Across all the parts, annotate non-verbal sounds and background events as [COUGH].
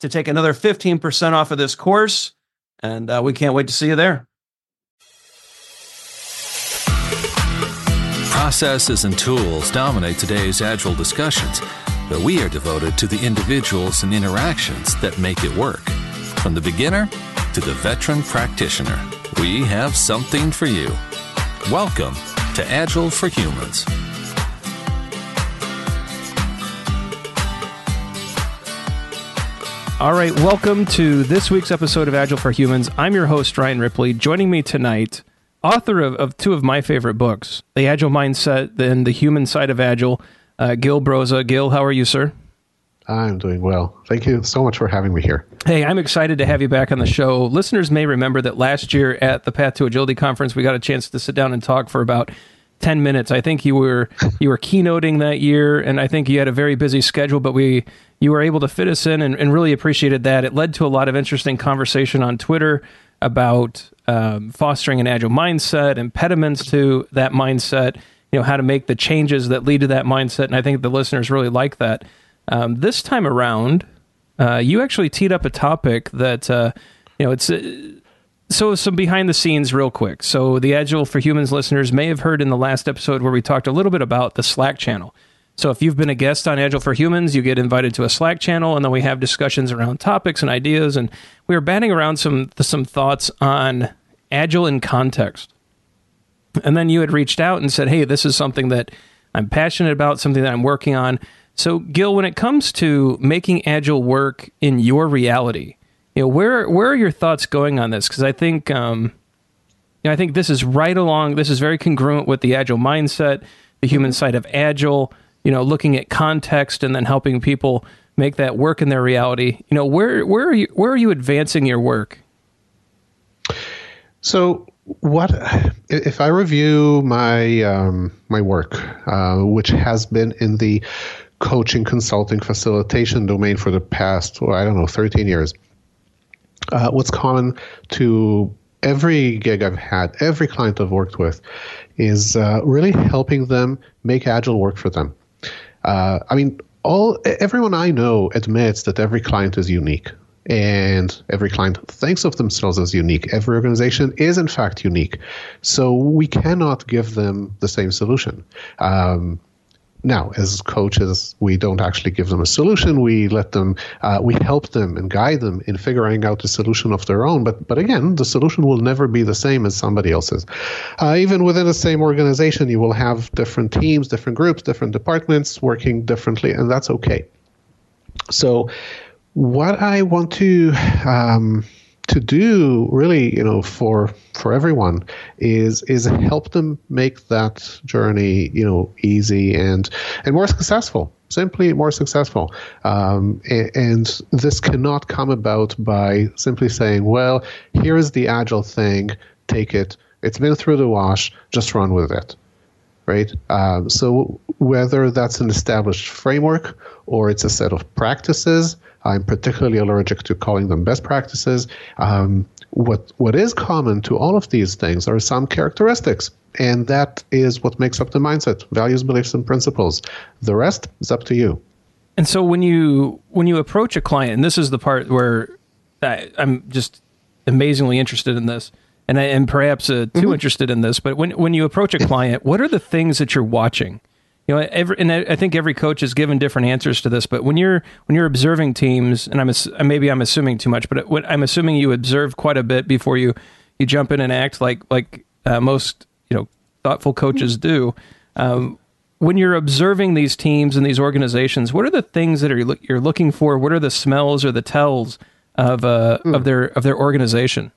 to take another 15% off of this course. And uh, we can't wait to see you there. Processes and tools dominate today's Agile discussions, but we are devoted to the individuals and interactions that make it work. From the beginner to the veteran practitioner, we have something for you. Welcome to Agile for Humans. All right, welcome to this week's episode of Agile for Humans. I'm your host, Ryan Ripley. Joining me tonight, author of, of two of my favorite books, The Agile Mindset and The Human Side of Agile, uh, Gil Broza. Gil, how are you, sir? I'm doing well. Thank you so much for having me here. Hey, I'm excited to have you back on the show. Listeners may remember that last year at the Path to Agility conference, we got a chance to sit down and talk for about 10 minutes. I think you were you were keynoting that year and I think you had a very busy schedule, but we you were able to fit us in and, and really appreciated that. It led to a lot of interesting conversation on Twitter about um, fostering an agile mindset, impediments to that mindset, you know, how to make the changes that lead to that mindset. And I think the listeners really like that. Um, this time around, uh, you actually teed up a topic that, uh, you know, it's. Uh, so some behind the scenes real quick so the agile for humans listeners may have heard in the last episode where we talked a little bit about the slack channel so if you've been a guest on Agile for Humans, you get invited to a Slack channel, and then we have discussions around topics and ideas. And we were batting around some some thoughts on Agile in context. And then you had reached out and said, "Hey, this is something that I'm passionate about, something that I'm working on." So, Gil, when it comes to making Agile work in your reality, you know, where where are your thoughts going on this? Because I think, um, you know, I think this is right along. This is very congruent with the Agile mindset, the human side of Agile you know, looking at context and then helping people make that work in their reality. You know, where where are you where are you advancing your work? So what if I review my um, my work, uh, which has been in the coaching, consulting, facilitation domain for the past, well, I don't know, 13 years. Uh, what's common to every gig I've had, every client I've worked with, is uh, really helping them make Agile work for them. Uh, I mean, all everyone I know admits that every client is unique, and every client thinks of themselves as unique. Every organization is in fact unique, so we cannot give them the same solution. Um, now, as coaches, we don't actually give them a solution. We let them, uh, we help them and guide them in figuring out a solution of their own. But, but again, the solution will never be the same as somebody else's. Uh, even within the same organization, you will have different teams, different groups, different departments working differently, and that's okay. So, what I want to um, to do really you know for for everyone is is help them make that journey you know easy and and more successful simply more successful. Um, and, and, this cannot come about by simply saying well here's the agile thing take it. It's been through the wash just run with it right? Um, so whether that's an established framework or it's a set of practices I'm particularly allergic to calling them best practices. Um, what what is common to all of these things are some characteristics and that is what makes up the mindset values beliefs and principles the rest is up to you and so when you when you approach a client and this is the part where I, am just amazingly interested in this and I am perhaps uh, too mm-hmm. interested in this but when when you approach a client what are the things that you're watching you know every and I think every coach is given different answers to this but when you're when you're observing teams and I'm maybe I'm assuming too much but I'm assuming you observe quite a bit before you you jump in and act like like uh, most you know thoughtful coaches do. Um, when you're observing these teams and these organizations what are the things that are you're looking for? What are the smells or the tells of uh, mm. of their of their organization?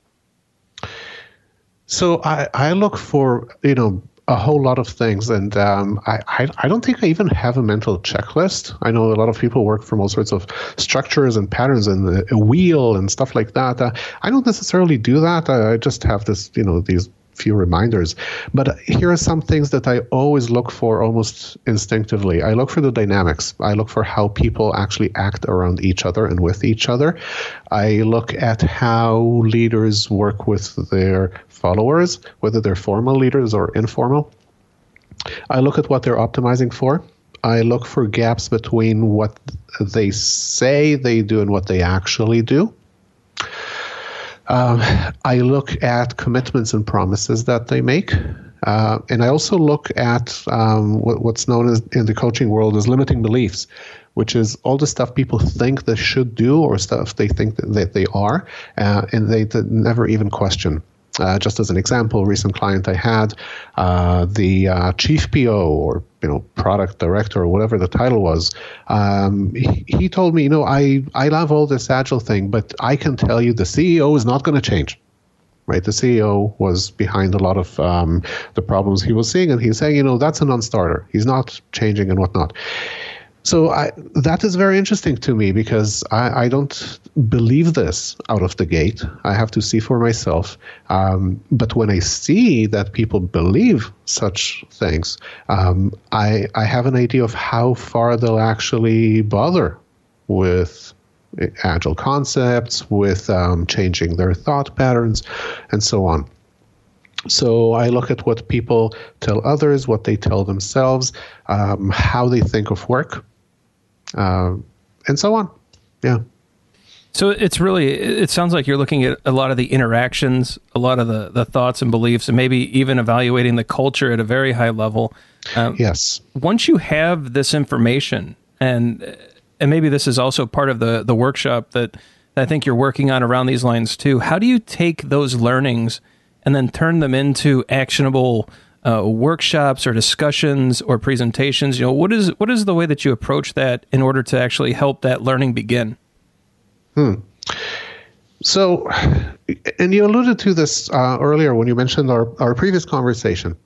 So I, I look for you know a whole lot of things, and um, I, I, I don't think I even have a mental checklist. I know a lot of people work from all sorts of structures and patterns and a wheel and stuff like that. Uh, I don't necessarily do that. I, I just have this, you know, these few reminders. But here are some things that I always look for almost instinctively. I look for the dynamics. I look for how people actually act around each other and with each other. I look at how leaders work with their followers, whether they're formal leaders or informal. I look at what they're optimizing for. I look for gaps between what they say they do and what they actually do. Um, I look at commitments and promises that they make. Uh, and I also look at um, what, what's known as in the coaching world as limiting beliefs, which is all the stuff people think they should do or stuff they think that they are, uh, and they never even question. Uh, just as an example, recent client I had, uh, the uh, chief PO or you know product director or whatever the title was, um, he, he, told me, you know, I I love all this agile thing, but I can tell you the CEO is not going to change. Right, the CEO was behind a lot of um, the problems he was seeing, and he's saying, you know, that's a non-starter. He's not changing and whatnot. So I, that is very interesting to me because I, I, don't believe this out of the gate. I have to see for myself. Um, but when I see that people believe such things, um, I, I have an idea of how far they'll actually bother with agile concepts, with um, changing their thought patterns, and so on. So I look at what people tell others, what they tell themselves, um, how they think of work, uh, and so on. Yeah. So it's really it sounds like you're looking at a lot of the interactions, a lot of the the thoughts and beliefs, and maybe even evaluating the culture at a very high level. Um, yes. Once you have this information, and and maybe this is also part of the the workshop that I think you're working on around these lines too. How do you take those learnings and then turn them into actionable uh, workshops or discussions or presentations? You know, what is what is the way that you approach that in order to actually help that learning begin? Hmm. So, and you alluded to this uh, earlier when you mentioned our, our previous conversation.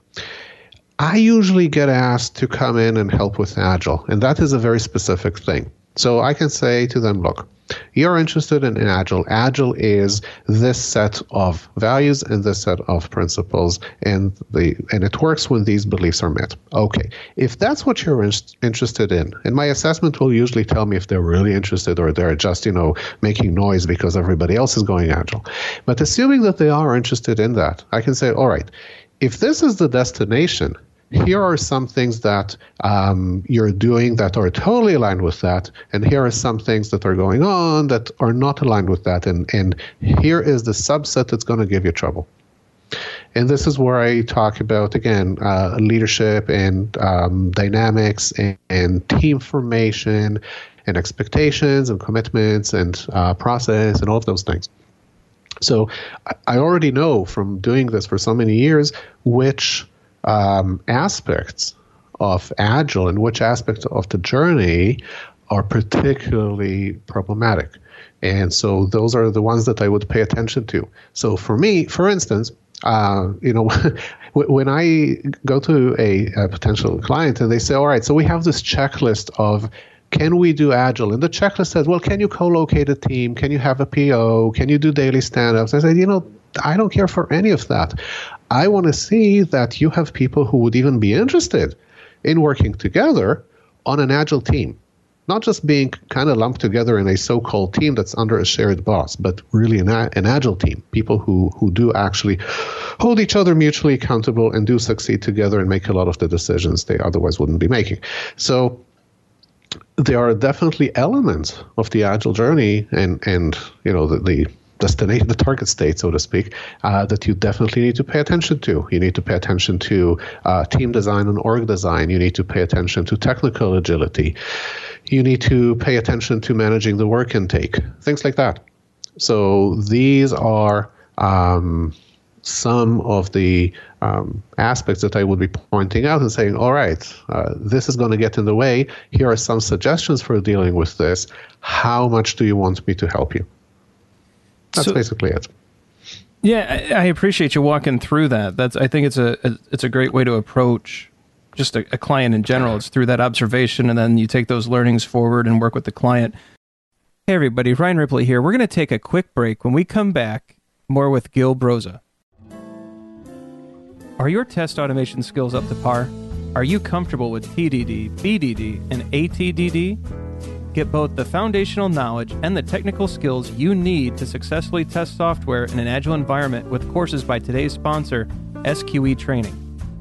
I usually get asked to come in and help with Agile, and that is a very specific thing. So I can say to them, look, you're interested in Agile. Agile is this set of values and this set of principles, and the and it works when these beliefs are met. Okay, if that's what you're in, interested in, and my assessment will usually tell me if they're really interested or they're just you know making noise because everybody else is going Agile. But assuming that they are interested in that, I can say, all right, if this is the destination here are some things that um, you're doing that are totally aligned with that, and here are some things that are going on that are not aligned with that, and, and here is the subset that's going to give you trouble. And this is where I talk about, again, uh, leadership and um, dynamics and, and, team formation and expectations and commitments and uh, process and all of those things. So I already know from doing this for so many years which um, aspects of Agile and which aspects of the journey are particularly problematic. And so those are the ones that I would pay attention to. So for me, for instance, uh, you know, [LAUGHS] when I go to a, a, potential client and they say, all right, so we have this checklist of can we do agile? And the checklist says, well, can you co-locate a team? Can you have a PO? Can you do daily stand-ups? I said, you know, I don't care for any of that. I want to see that you have people who would even be interested in working together on an agile team. not just being kind of lumped together in a so-called team that's under a shared boss, but really an, an agile team, people who who do actually hold each other mutually accountable and do succeed together and make a lot of the decisions they otherwise wouldn't be making. So there are definitely elements of the agile journey and and you know the, the destination, the target state, so to speak, uh, that you definitely need to pay attention to. You need to pay attention to uh, team design and org design. You need to pay attention to technical agility. You need to pay attention to managing the work intake, things like that. So these are um, some of the um, aspects that I would be pointing out and saying, all right, uh, this is going to get in the way. Here are some suggestions for dealing with this. How much do you want me to help you? That's so, basically it. Yeah, I, I, appreciate you walking through that. That's I think it's a, a it's a great way to approach just a, a client in general. It's through that observation, and then you take those learnings forward and work with the client. Hey, everybody, Ryan Ripley here. We're going to take a quick break. When we come back, more with Gil Broza. Are your test automation skills up to par? Are you comfortable with TDD, BDD, and ATDD? Get both the foundational knowledge and the technical skills you need to successfully test software in an agile environment with courses by today's sponsor, SQE Training.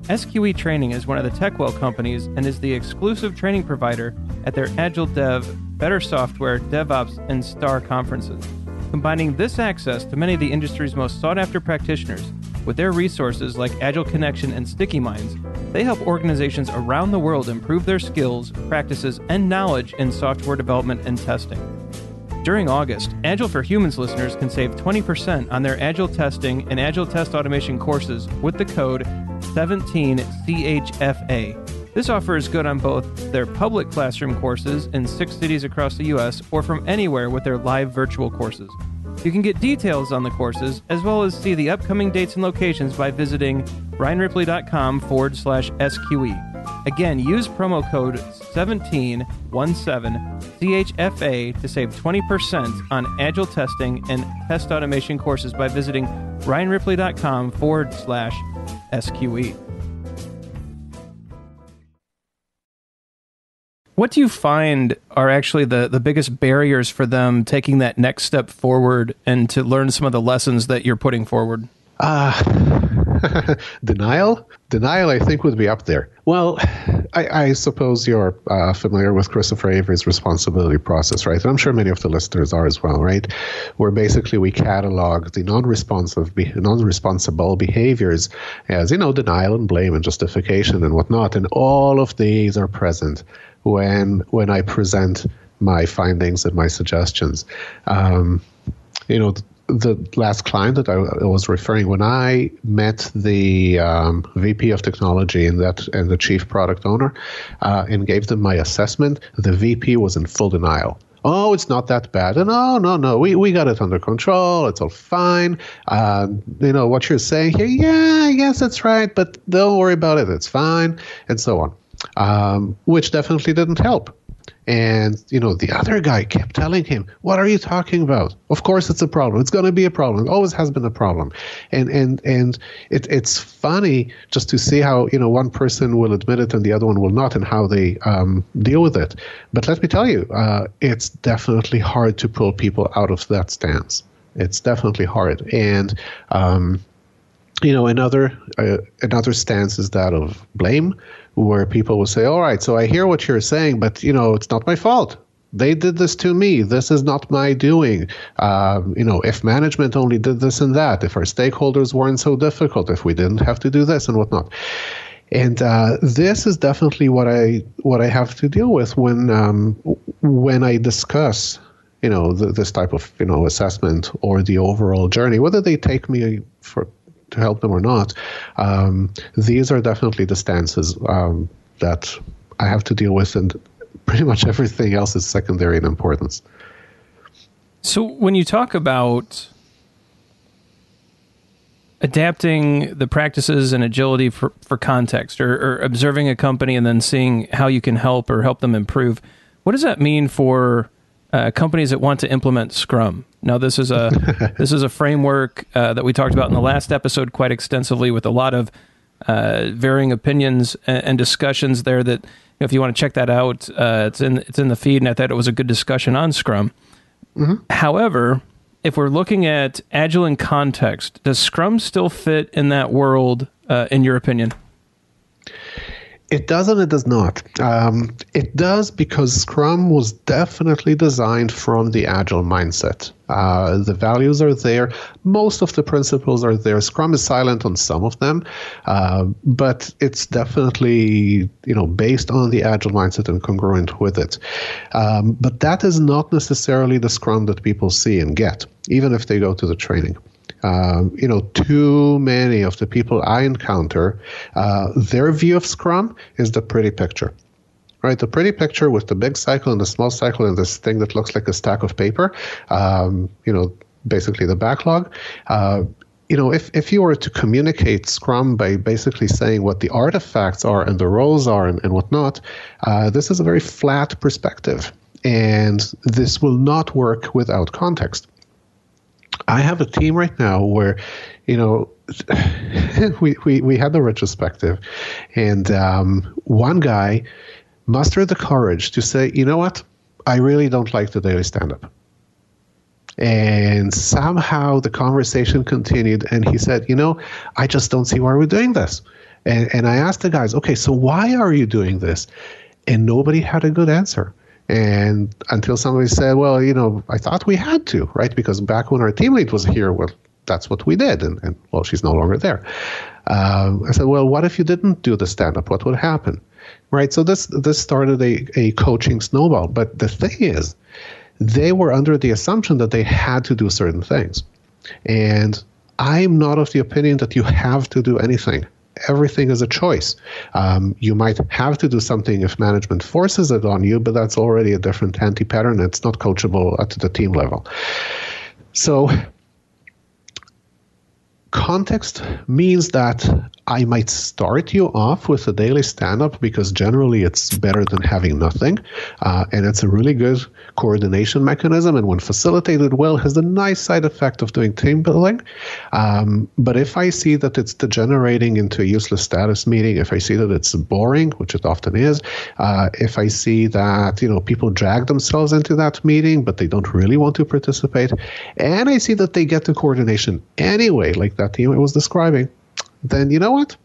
SQE Training is one of the TechWell companies and is the exclusive training provider at their Agile Dev, Better Software, DevOps, and STAR conferences. Combining this access to many of the industry's most sought after practitioners with their resources like Agile Connection and Sticky Minds, they help organizations around the world improve their skills, practices, and knowledge in software development and testing. During August, Agile for Humans listeners can save 20% on their Agile testing and Agile test automation courses with the code 17CHFA. This offer is good on both their public classroom courses in six cities across the U.S. or from anywhere with their live virtual courses. You can get details on the courses as well as see the upcoming dates and locations by visiting ryanripley.com forward slash SQE. Again, use promo code 1717CHFA to save 20% on Agile testing and test automation courses by visiting ryanripley.com forward slash SQE. What do you find are actually the, the biggest barriers for them taking that next step forward and to learn some of the lessons that you're putting forward? Uh, [LAUGHS] denial? Denial, I think, would be up there. Well, I, I suppose you're uh, familiar with Christopher Avery's responsibility process, right? And I'm sure many of the listeners are as well, right? Where basically we catalog the non-responsive, non-responsible behaviors as, you know, denial and blame and justification and whatnot. And all of these are present when when I present my findings and my suggestions. Um, you know, the last client that I was referring when I met the um, VP of technology and that and the chief product owner uh, and gave them my assessment, the VP was in full denial. Oh, it's not that bad. And oh, no, no, we, we got it under control. It's all fine. Uh, you know, what you're saying here, yeah, I guess that's right, but don't worry about it. It's fine, and so on um, which definitely didn't help. And you know, the other guy kept telling him, "What are you talking about? Of course, it's a problem. It's going to be a problem. It always has been a problem." And and and it, it's funny just to see how you know one person will admit it and the other one will not, and how they um, deal with it. But let me tell you, uh, it's definitely hard to pull people out of that stance. It's definitely hard, and um, you know, another uh, another stance is that of blame where people will say, "All right, so I hear what you're saying, but you know, it's not my fault. They did this to me. This is not my doing. Um, you know, if management only did this and that, if our stakeholders weren't so difficult, if we didn't have to do this and whatnot." And uh, this is definitely what I what I have to deal with when um, when I discuss you know the, this type of you know assessment or the overall journey, whether they take me for to help them or not. Um, these are definitely the stances um, that I have to deal with, and pretty much [LAUGHS] everything else is secondary in importance. So when you talk about adapting the practices and agility for, for context or, or, observing a company and then seeing how you can help or help them improve what does that mean for uh, companies that want to implement Scrum. Now, this is a [LAUGHS] this is a framework uh, that we talked about in the last episode quite extensively, with a lot of uh, varying opinions and, and, discussions there. That if you want to check that out, uh, it's in it's in the feed, and I thought it was a good discussion on Scrum. Mm-hmm. However, if we're looking at Agile in context, does Scrum still fit in that world? Uh, in your opinion? It does and it does not. Um, it does because Scrum was definitely designed from the agile mindset. Uh, the values are there. Most of the principles are there. Scrum is silent on some of them, uh, but it's definitely you know based on the agile mindset and congruent with it. Um, but that is not necessarily the Scrum that people see and get, even if they go to the training. Uh, you know, too many of the people I encounter, uh, their view of Scrum is the pretty picture. Right, the pretty picture with the big cycle and the small cycle and this thing that looks like a stack of paper. Um, you know, basically the backlog. Uh, you know, if, if you were to communicate Scrum by basically saying what the artifacts are and the roles are and, and whatnot, uh, this is a very flat perspective. And this will not work without context. I have a team right now where, you know, [LAUGHS] we, we, we had the retrospective, and um, one guy mustered the courage to say, you know what, I really don't like the daily stand up. And somehow the conversation continued, and he said, you know, I just don't see why we're doing this. And, and I asked the guys, okay, so why are you doing this? And nobody had a good answer. And until somebody said, well, you know, I thought we had to, right? Because back when our team lead was here, well, that's what we did. And, and well, she's no longer there. Um, I said, well, what if you didn't do the stand up? What would happen? Right. So this, this started a, a coaching snowball. But the thing is, they were under the assumption that they had to do certain things. And I'm not of the opinion that you have to do anything everything is a choice. Um, you might have to do something if management forces it on you, but that's already a different anti pattern. It's not coachable at the team level. So, context means that I might start you off with a daily stand up because generally it's better than having nothing. Uh, and it's a really good coordination mechanism. And when facilitated well, has the nice side effect of doing team building. Um, but if I see that it's degenerating into a useless status meeting, if I see that it's boring, which it often is, uh, if I see that you know people drag themselves into that meeting but they don't really want to participate, and I see that they get the coordination anyway, like that team I was describing then you know what?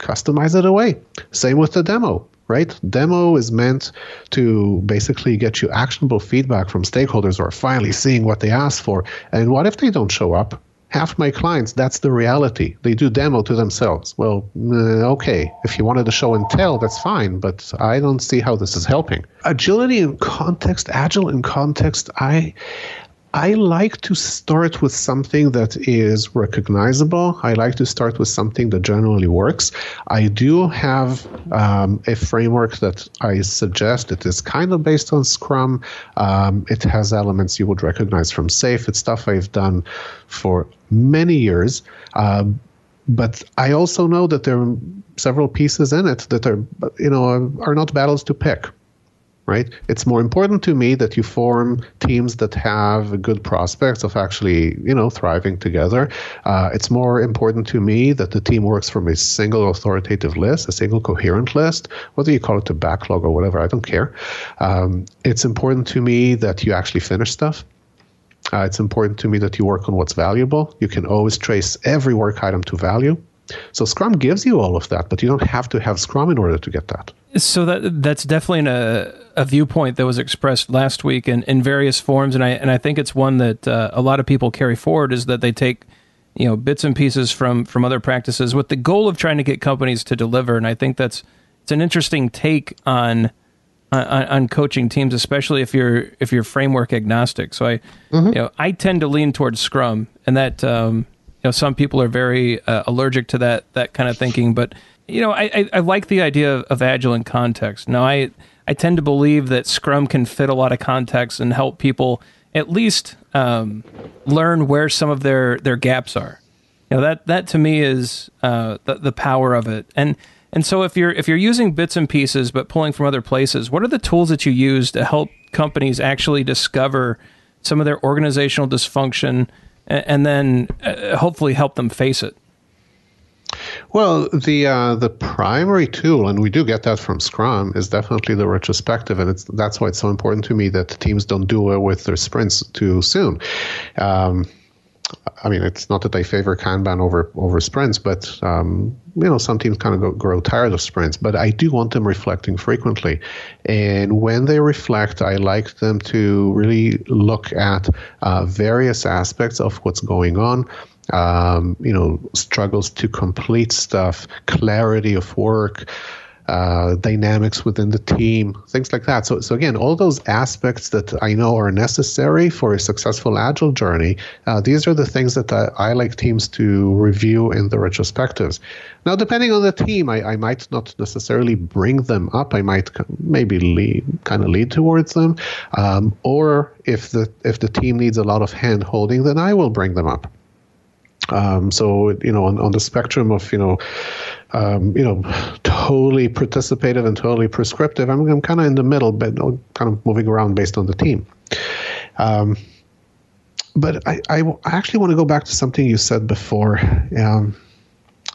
Customize it away. Same with the demo, right? Demo is meant to basically get you actionable feedback from stakeholders who are finally seeing what they asked for. And what if they don't show up? Half my clients, that's the reality. They do demo to themselves. Well, uh, okay, if you wanted to show and tell, that's fine, but I don't see how this is helping. Agility in context, agile in context, I I like to start with something that is recognizable. I like to start with something that generally works. I do have um, a framework that I suggest. It is kind of based on Scrum. Um, it has elements you would recognize from SAFe. It's stuff I've done for many years. Um, but I also know that there are several pieces in it that are, you know, are not battles to pick right? It's more important to me that you form teams that have good prospects of actually, you know, thriving together. Uh, it's more important to me that the team works from a single authoritative list, a single coherent list, whether you call it a backlog or whatever, I don't care. Um, it's important to me that you actually finish stuff. Uh, it's important to me that you work on what's valuable. You can always trace every work item to value. So Scrum gives you all of that, but you don't have to have Scrum in order to get that. So that that's definitely a, a viewpoint that was expressed last week in, in various forms, and I and I think it's one that uh, a lot of people carry forward is that they take you know bits and pieces from from other practices with the goal of trying to get companies to deliver, and I think that's it's an interesting take on on, on coaching teams, especially if you're if you're framework agnostic. So I mm-hmm. you know I tend to lean towards Scrum, and that um, you know some people are very uh, allergic to that that kind of thinking, but you know, I, I, I like the idea of, agile in context. Now, I I tend to believe that Scrum can fit a lot of context and help people at least um, learn where some of their their gaps are. You know, that that to me is uh, the the power of it. And and so if you're if you're using bits and pieces but pulling from other places, what are the tools that you use to help companies actually discover some of their organizational dysfunction and, and then uh, hopefully help them face it? Well, the uh, the primary tool, and we do get that from Scrum, is definitely the retrospective, and that's why it's so important to me that teams don't do it with their sprints too soon. Um, I mean, it's not that I favor Kanban over over sprints, but um, you know, some teams kind of go, grow tired of sprints. But I do want them reflecting frequently, and when they reflect, I like them to really look at uh, various aspects of what's going on um, you know, struggles to complete stuff, clarity of work, uh, dynamics within the team, things like that. So, so again, all those aspects that I know are necessary for a successful agile journey, uh, these are the things that I, I, like teams to review in the retrospectives. Now, depending on the team, I, I might not necessarily bring them up. I might maybe lead, kind of lead towards them, um, or if the if the team needs a lot of hand holding, then I will bring them up. Um, so you know, on, on the spectrum of you know, um, you know, totally participative and totally prescriptive, I'm, I'm kind of in the middle, but kind of moving around based on the team. Um, but I, I, actually want to go back to something you said before. Um,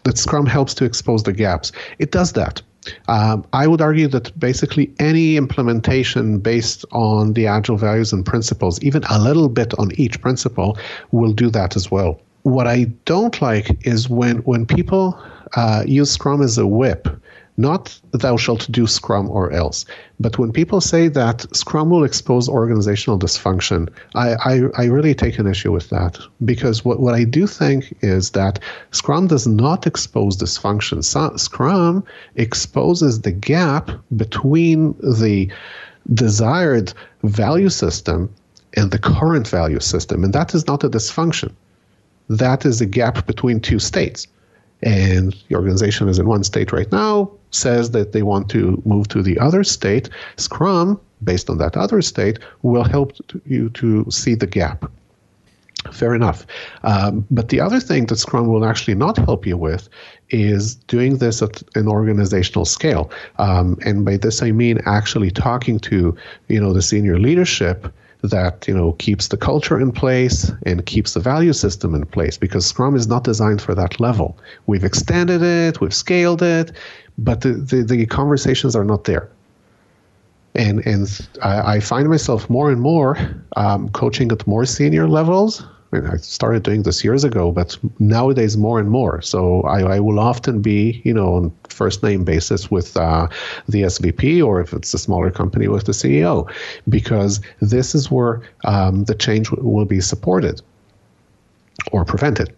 that Scrum helps to expose the gaps. It does that. Um, I would argue that basically any implementation based on the agile values and principles, even a little bit on each principle, will do that as well what I don't like is when when people uh, use Scrum as a whip, not thou shalt do Scrum or else, but when people say that Scrum will expose organizational dysfunction, I, I, I really take an issue with that because what, what I do think is that Scrum does not expose dysfunction. So, Scrum exposes the gap between the desired value system and the current value system, and that is not a dysfunction that is a gap between two states. And the organization is in one state right now, says that they want to move to the other state. Scrum, based on that other state, will help you to see the gap. Fair enough. Um, but the other thing that Scrum will actually not help you with is doing this at an organizational scale. Um, and by this I mean actually talking to you know the senior leadership that you know keeps the culture in place and keeps the value system in place because Scrum is not designed for that level. We've extended it, we've scaled it, but the, the, the conversations are not there. And and I, I find myself more and more um, coaching at more senior levels I, mean, I started doing this years ago, but nowadays more and more. So I, I will often be, you know, on first name basis with uh, the SVP, or if it's a smaller company, with the CEO, because this is where um, the change w- will be supported or prevented.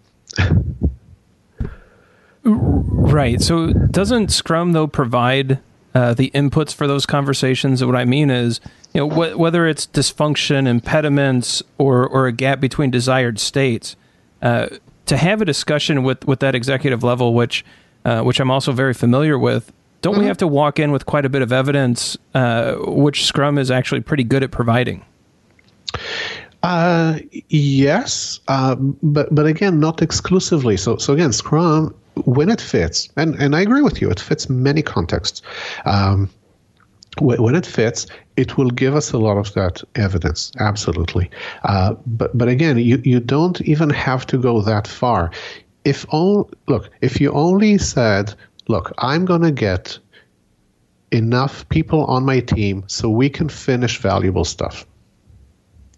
right. So doesn't Scrum though provide uh, the inputs for those conversations? What I mean is you know, wh- whether it's dysfunction, impediments, or or a gap between desired states, uh, to have a discussion with with that executive level, which uh, which I'm also very familiar with. Don't mm-hmm. we have to walk in with quite a bit of evidence, uh, which Scrum is actually pretty good at providing? Uh, yes, uh, but but again, not exclusively. So so again, Scrum when it fits, and and I agree with you, it fits many contexts. Um, when it fits, it will give us a lot of that evidence, absolutely. Uh, but but again, you, you don't even have to go that far. If all look, if you only said, look, I'm going to get enough people on my team so we can finish valuable stuff.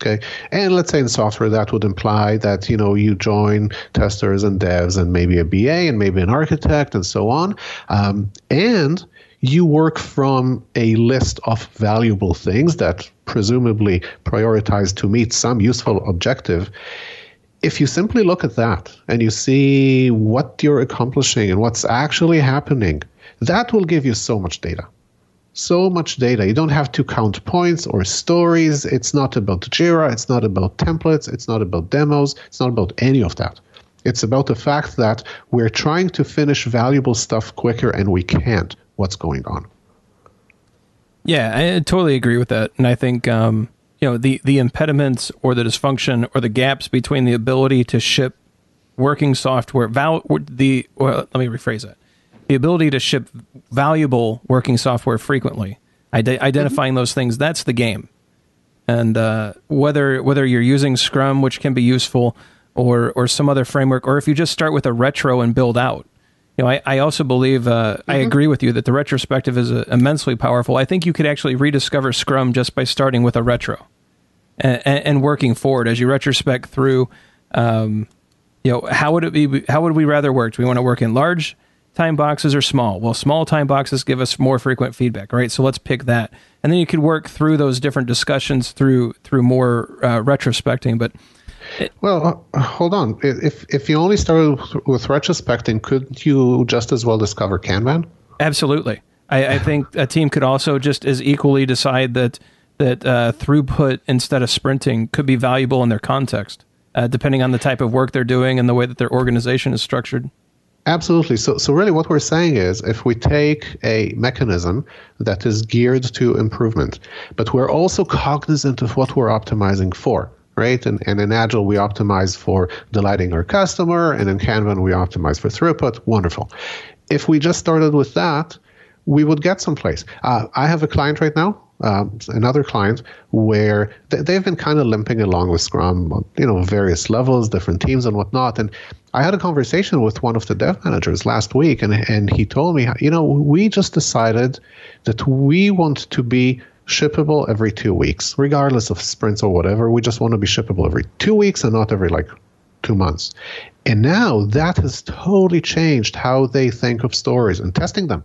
Okay, and let's say in software that would imply that you know you join testers and devs and maybe a BA and maybe an architect and so on, um, and you work from a list of valuable things that presumably prioritize to meet some useful objective. If you simply look at that and you see what you're accomplishing and what's actually happening, that will give you so much data. So much data. You don't have to count points or stories. It's not about Jira. It's not about templates. It's not about demos. It's not about any of that. It's about the fact that we're trying to finish valuable stuff quicker and we can't what's going on. Yeah, I totally agree with that, and I think um, you know the the impediments or the dysfunction or the gaps between the ability to ship working software val the well, let me rephrase it the ability to ship valuable working software frequently ide- identifying mm-hmm. those things that's the game and uh, whether whether you're using scrum which can be useful or or some other framework or if you just start with a retro and build out you know, I, I also believe uh, mm-hmm. I agree with you that the retrospective is uh, immensely powerful. I think you could actually rediscover Scrum just by starting with a retro and, and working forward as you retrospect through. Um, you know, how would it be? How would we rather work? Do we want to work in large time boxes or small? Well, small time boxes give us more frequent feedback, right? So let's pick that, and then you could work through those different discussions through through more uh, retrospecting. But well, uh, hold on. If if you only started with retrospecting, couldn't you just as well discover Kanban? Absolutely. I, I think a team could also just as equally decide that that uh, throughput instead of sprinting could be valuable in their context, uh, depending on the type of work they're doing and the way that their organization is structured. Absolutely. So, so really, what we're saying is, if we take a mechanism that is geared to improvement, but we're also cognizant of what we're optimizing for, right? And, and in Agile, we optimize for delighting our customer, and in Kanban, we optimize for throughput. Wonderful. If we just started with that, we would get someplace. Uh, I have a client right now, um, another client, where th- they've been kind of limping along with Scrum, you know, various levels, different teams, and whatnot. And I had a conversation with one of the dev managers last week, and and he told me, you know, we just decided that we want to be shippable every two weeks, regardless of sprints or whatever. We just want to be shippable every two weeks and not every like two months. And now that has totally changed how they think of stories and testing them.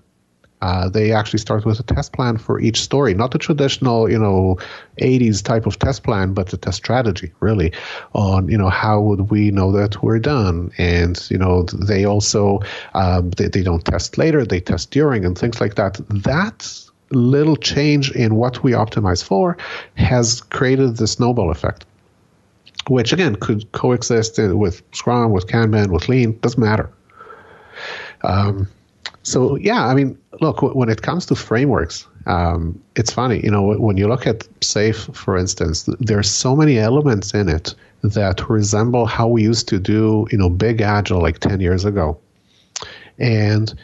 Uh, they actually start with a test plan for each story, not the traditional, you know, 80s type of test plan, but the test strategy, really, on, you know, how would we know that we're done? And, you know, they also, um, they, they don't test later, they test during and things like that. That little change in what we optimize for has created the snowball effect, which again could coexist with Scrum, with Kanban, with Lean, doesn't matter. Um, so yeah, I mean, look, when it comes to frameworks, um, it's funny, you know, when you look at SAFe, for instance, there's so many elements in it that resemble how we used to do, you know, big agile like 10 years ago. And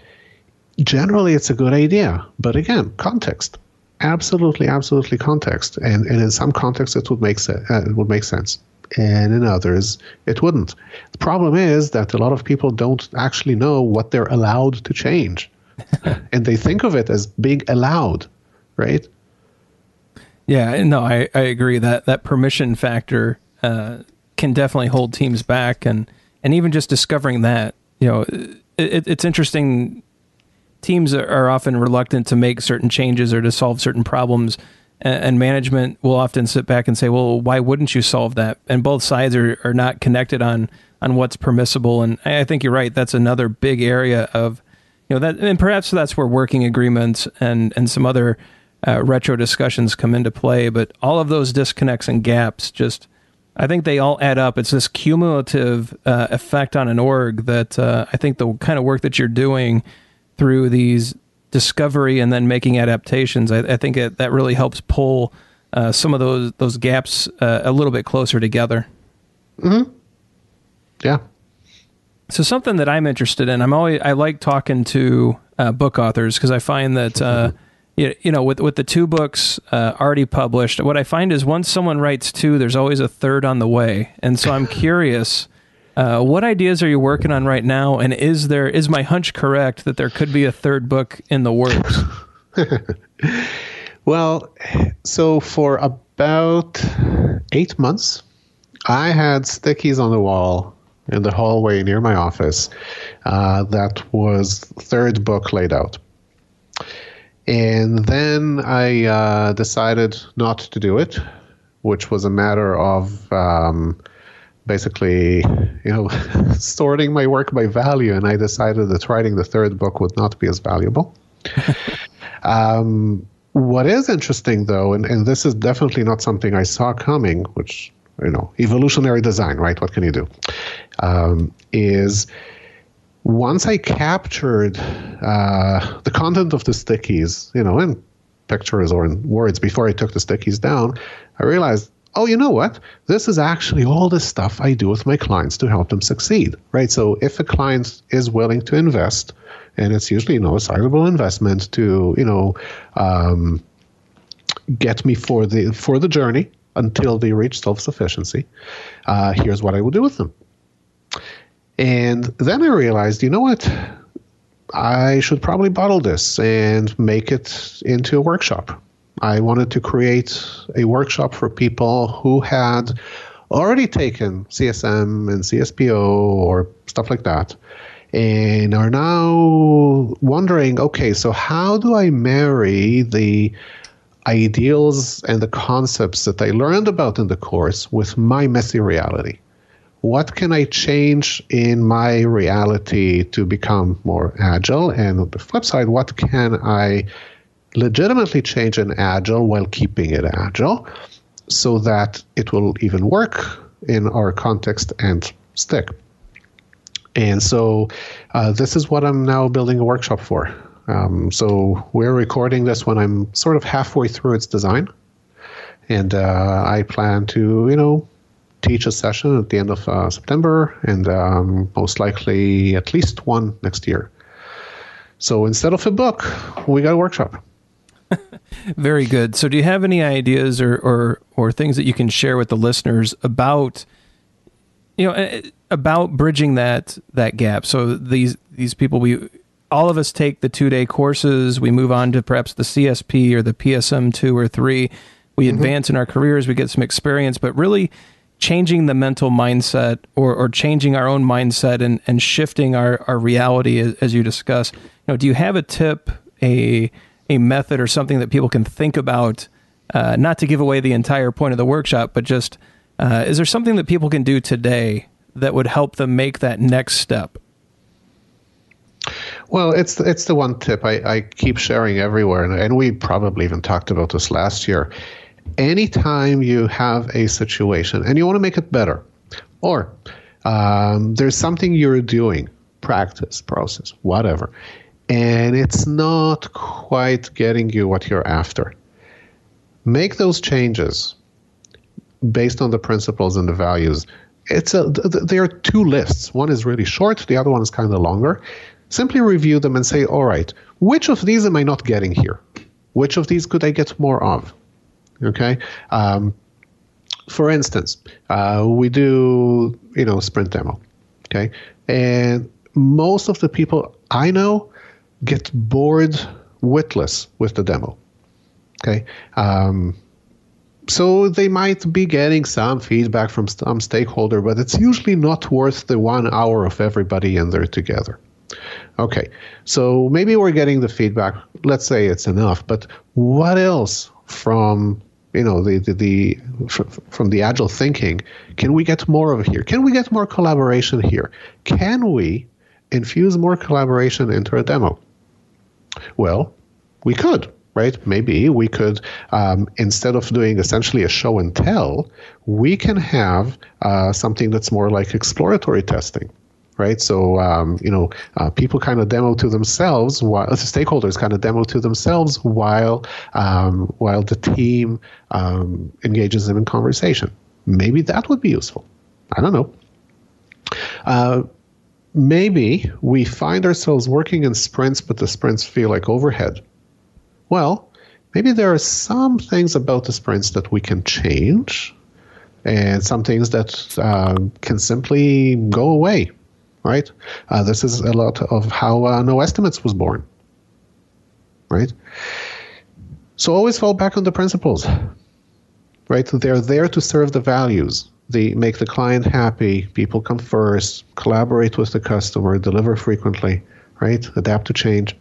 generally it's a good idea. But again, context. Absolutely, absolutely context. And, and in some contexts it would make se- uh, it would make sense. And in others, it wouldn't. The problem is that a lot of people don't actually know what they're allowed to change. [LAUGHS] and they think of it as being allowed, right? Yeah, no, I, I agree that that permission factor uh, can definitely hold teams back, and and even just discovering that, you know, it, it's interesting teams are often reluctant to make certain changes or to solve certain problems and management will often sit back and say, "Well, why wouldn't you solve that?" And both sides are, are not connected on on what's permissible. And I think you're right. That's another big area of you know that, and perhaps that's where working agreements and and some other uh, retro discussions come into play. But all of those disconnects and gaps, just I think they all add up. It's this cumulative uh, effect on an org that uh, I think the kind of work that you're doing through these discovery and then making adaptations, I, I think it, that really helps pull uh, some of those those gaps uh, a little bit closer together. Hmm. Yeah. So something that I'm interested in, I'm always I like talking to uh, book authors because I find that uh, you, you know with with the two books uh, already published, what I find is once someone writes two, there's always a third on the way, and so I'm [LAUGHS] curious. Uh, what ideas are you working on right now? And is there is my hunch correct that there could be a third book in the works? [LAUGHS] well, so for about eight months, I had stickies on the wall in the hallway near my office. Uh, that was third book laid out. And then I uh, decided not to do it, which was a matter of um, basically, you know, [LAUGHS] sorting my work by value, and I decided that writing the third book would not be as valuable. [LAUGHS] um, what is interesting, though, and, and this is definitely not something I saw coming, which you know, evolutionary design, right? What can you do? Um, is once I captured uh, the content of the stickies, you know, in pictures or in words before I took the stickies down, I realized oh, you know what? This is actually all the stuff I do with my clients to help them succeed, right? So if a client is willing to invest, and it's usually you know a sizable investment to you know um, get me for the for the journey until they reach self sufficiency, uh, here's what I will do with them. And then I realized, you know what? I should probably bottle this and make it into a workshop. I wanted to create a workshop for people who had already taken CSM and CSPO or stuff like that and are now wondering okay, so how do I marry the ideals and the concepts that I learned about in the course with my messy reality? What can I change in my reality to become more agile? And on the flip side, what can I legitimately change in agile while keeping it agile so that it will even work in our context and stick? And so uh, this is what I'm now building a workshop for. Um, so we're recording this when I'm sort of halfway through its design. And uh, I plan to, you know, teach a session at the end of uh, September and um, most likely at least one next year. So instead of a book, we got a workshop. Very good. So, do you have any ideas or, or or things that you can share with the listeners about you know eh, about bridging that that gap. So these these people we all of us take the two day courses. We move on to perhaps the CSP or the PSM two or three. We mm-hmm. advance in our careers. We get some experience, but really changing the mental mindset or, or changing our own mindset and, and shifting our, our reality as, as you discuss. You know, do you have a tip, a a method, or something that people can think about? Uh, not to give away the entire point of the workshop, but just uh, is there something that people can do today that would help them make that next step? Well, it's it's the one tip I, I keep sharing everywhere, and, and we probably even talked about this last year. Anytime you have a situation and you want to make it better, or um, there's something you're doing, practice, process, whatever, and it's not quite getting you what you're after, make those changes based on the principles and the values. It's a there are two lists. One is really short, the other one is kind of longer. Simply review them and say, all right, which of these am I not getting here? Which of these could I get more of? Okay. Um, for instance, uh, we do you know sprint demo. Okay, and most of the people I know get bored witless with the demo. Okay. Um, so they might be getting some feedback from some stakeholder, but it's usually not worth the one hour of everybody in there together. Okay, so maybe we're getting the feedback. Let's say it's enough, but what else from you know the the, the from the agile thinking can we get more of here? Can we get more collaboration here? Can we infuse more collaboration into a demo? Well, we could right? Maybe we could, um, instead of doing essentially a show and tell, we can have uh, something that's more like exploratory testing. Right, so um, you know, uh, people kind of demo to themselves, while the stakeholders kind of demo to themselves, while um, while the team um, engages them in conversation. Maybe that would be useful. I don't know. Uh, maybe we find ourselves working in sprints, but the sprints feel like overhead well, maybe there are some things about the sprints that we can change, and some things that uh, can simply go away. Right? Uh, this is a lot of how uh, No Estimates was born. Right? So always fall back on the principles. Right? They're there to serve the values. They make the client happy. People come first. Collaborate with the customer. Deliver frequently. Right? Adapt to change.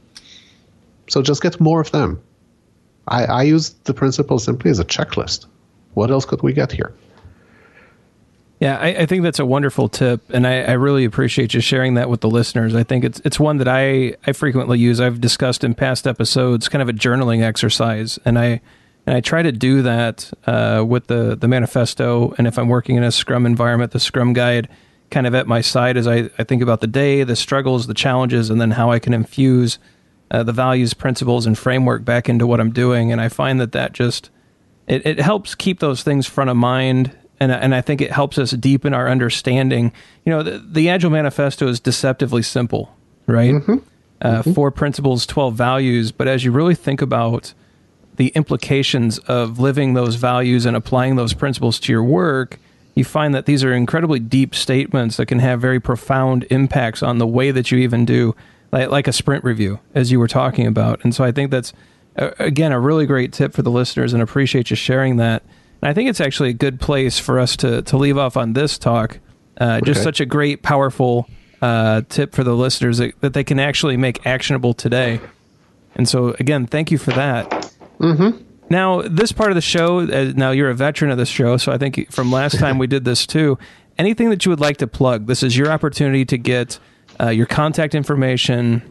So just get more of them. I, I use the principle simply as a checklist. What else could we get here? Yeah, I, I, think that's a wonderful tip, and I, I, really appreciate you sharing that with the listeners. I think it's it's one that I, I frequently use. I've discussed in past episodes, kind of a journaling exercise, and I and I try to do that uh, with the the manifesto. And if I'm working in a Scrum environment, the Scrum guide kind of at my side as I, I think about the day, the struggles, the challenges, and then how I can infuse uh, the values, principles, and framework back into what I'm doing. And I find that that just it, it helps keep those things front of mind. And, and I think it helps us deepen our understanding. You know, the, the Agile Manifesto is deceptively simple, right? Mm-hmm. Uh, mm-hmm. Four principles, 12 values. But as you really think about the implications of living those values and applying those principles to your work, you find that these are incredibly deep statements that can have very profound impacts on the way that you even do like, like a sprint review, as you were talking about. And so I think that's, again, a really great tip for the listeners and appreciate you sharing that. And I think it's actually a good place for us to, to leave off on this talk. Uh, just such a great, powerful uh, tip for the listeners that, that, they can actually make actionable today. And so, again, thank you for that. Mm-hmm. Now, this part of the show, uh, now you're a veteran of the show, so I think from last time we did this too. Anything that you would like to plug, this is your opportunity to get uh, your contact information,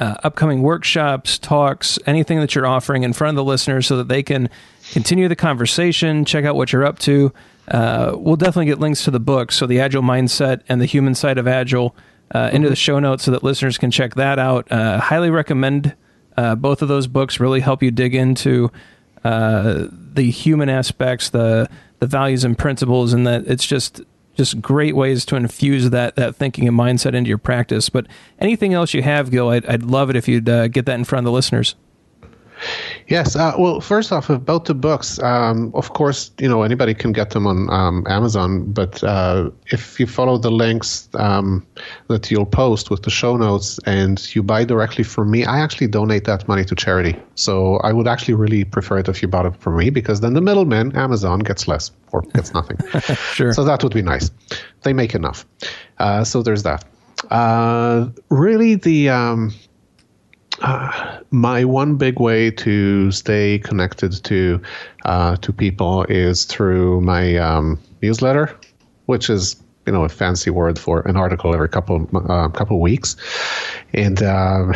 uh, upcoming workshops, talks, anything that you're offering in front of the listeners so that they can continue the conversation, check out what you're up to. Uh, we'll definitely get links to the books, so the Agile Mindset and the Human Side of Agile, uh, into the show notes so that listeners can check that out. Uh, highly recommend uh, both of those books. Really help you dig into uh, the human aspects, the the values and principles, and that it's just just great ways to infuse that that thinking and mindset into your practice. But anything else you have, Gil, I'd, I'd love it if you'd uh, get that in front of the listeners. Yes. Uh, well, first off, about the books, um, of course, you know anybody can get them on um, Amazon. But uh, if you follow the links um, that you'll post with the show notes and you buy directly from me, I actually donate that money to charity. So I would actually really prefer it if you bought it from me because then the middleman, Amazon, gets less or gets nothing. [LAUGHS] sure. So that would be nice. They make enough. Uh, so there's that. Uh, really, the um, uh, my one big way to stay connected to uh, to people is through my um, newsletter, which is you know a fancy word for an article every couple uh, couple weeks, and. Um,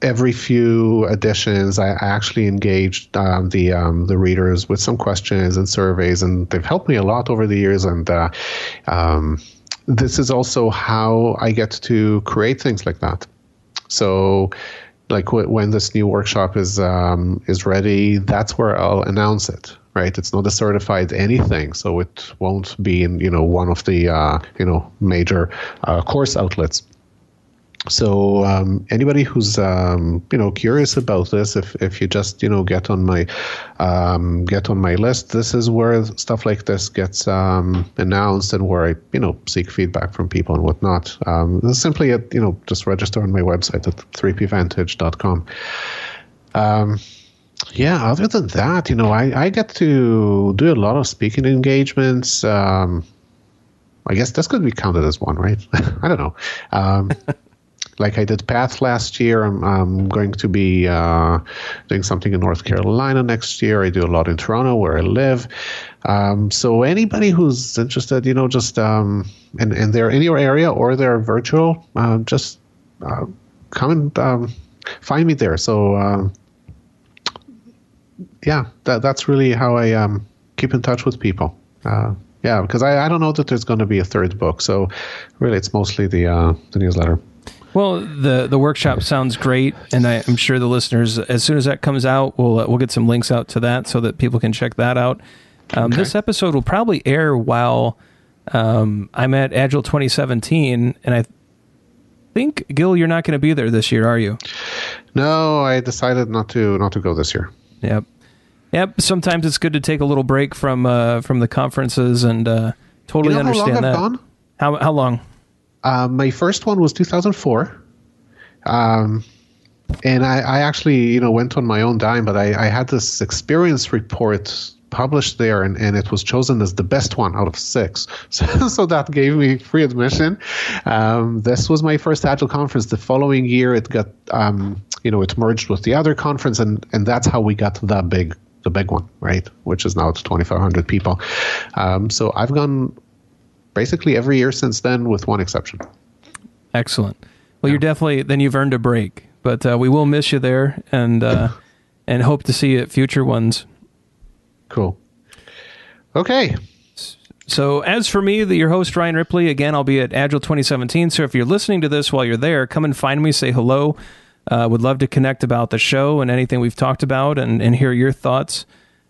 every few editions, I actually engaged um, the um, the readers with some questions and surveys, and they've helped me a lot over the years. And uh, um, this is also how I get to create things like that. So, like when this new workshop is um, is ready, that's where I'll announce it. Right, it's not a certified anything, so it won't be in you know one of the uh, you know major uh, course outlets. So um, anybody who's um, you know curious about this, if if you just you know get on my um, get on my list, this is where stuff like this gets um, announced and where I you know seek feedback from people and whatnot. Um, simply at you know just register on my website at 3pvantage.com. Um, yeah, other than that, you know, I, I get to do a lot of speaking engagements. Um, I guess this could be counted as one, right? [LAUGHS] I don't know. Um, [LAUGHS] like I did Path last year. I'm, I'm going to be uh, doing something in North Carolina next year. I do a lot in Toronto where I live. Um, so anybody who's interested, you know, just um, and and they're in your area or they're virtual, uh, just uh, come and um, find me there. So uh, yeah, that, that's really how I um, keep in touch with people. Uh, yeah, because I, I don't know that there's going to be a third book. So really, it's mostly the uh, the newsletter. Well, the the workshop sounds great, and I, am sure the listeners, as soon as that comes out, we'll uh, we'll get some links out to that so that people can check that out. Um, okay. This episode will probably air while um, I'm at Agile 2017, and I think Gil, you're not going to be there this year, are you? No, I decided not to not to go this year. Yep, yep. Sometimes it's good to take a little break from uh, from the conferences, and uh, totally you know understand how that. Gone? How how long? Uh, my first one was 2004. Um, and I, I, actually, you know, went on my own dime, but I, I had this experience report published there, and, and it was chosen as the best one out of six. [LAUGHS] So, so that gave me free admission. Um, this was my first Agile conference. The following year, it got, um, you know, it merged with the other conference, and and that's how we got that big, the big one, right? Which is now 2,500 people. Um, so I've gone basically every year since then, with one exception. Excellent. Well, yeah. you're definitely then you've earned a break, but uh, we will miss you there, and uh, [LAUGHS] and hope to see you at future ones. Cool. Okay. So, as for me, the, your host, Ryan Ripley, again, I'll be at Agile 2017. So, if you're listening to this while you're there, come and find me, say hello. Uh, would love to connect about the show and anything we've talked about and, and hear your thoughts.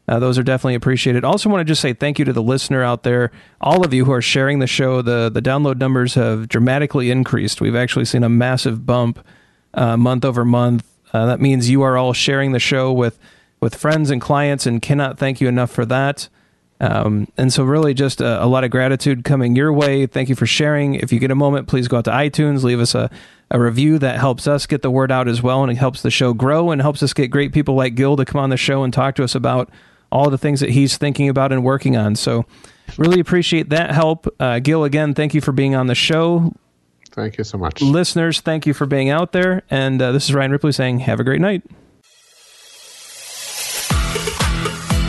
Uh, those are definitely appreciated. Also, want to just say thank you to the listener out there, all of you who are sharing the show. the The download numbers have dramatically increased. We've actually seen a massive bump uh, month over month. Uh, that means you are all sharing the show with with friends and clients, and cannot thank you enough for that. Um, and so, really, just a, a, lot of gratitude coming your way. Thank you for sharing. If you get a moment, please go out to iTunes, leave us a, a review that helps us get the word out as well, and it helps the show grow and helps us get great people like Gil to come on the show and talk to us about all the things that he's thinking about and working on. So, really appreciate that help. Uh, Gil, again, thank you for being on the show. Thank you so much. Listeners, thank you for being out there. And uh, this is Ryan Ripley saying, have a great night.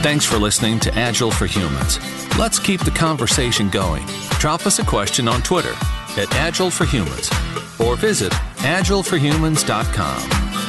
Thanks for listening to Agile for Humans. Let's keep the conversation going. Drop us a question on Twitter at Agile for Humans or visit agileforhumans.com.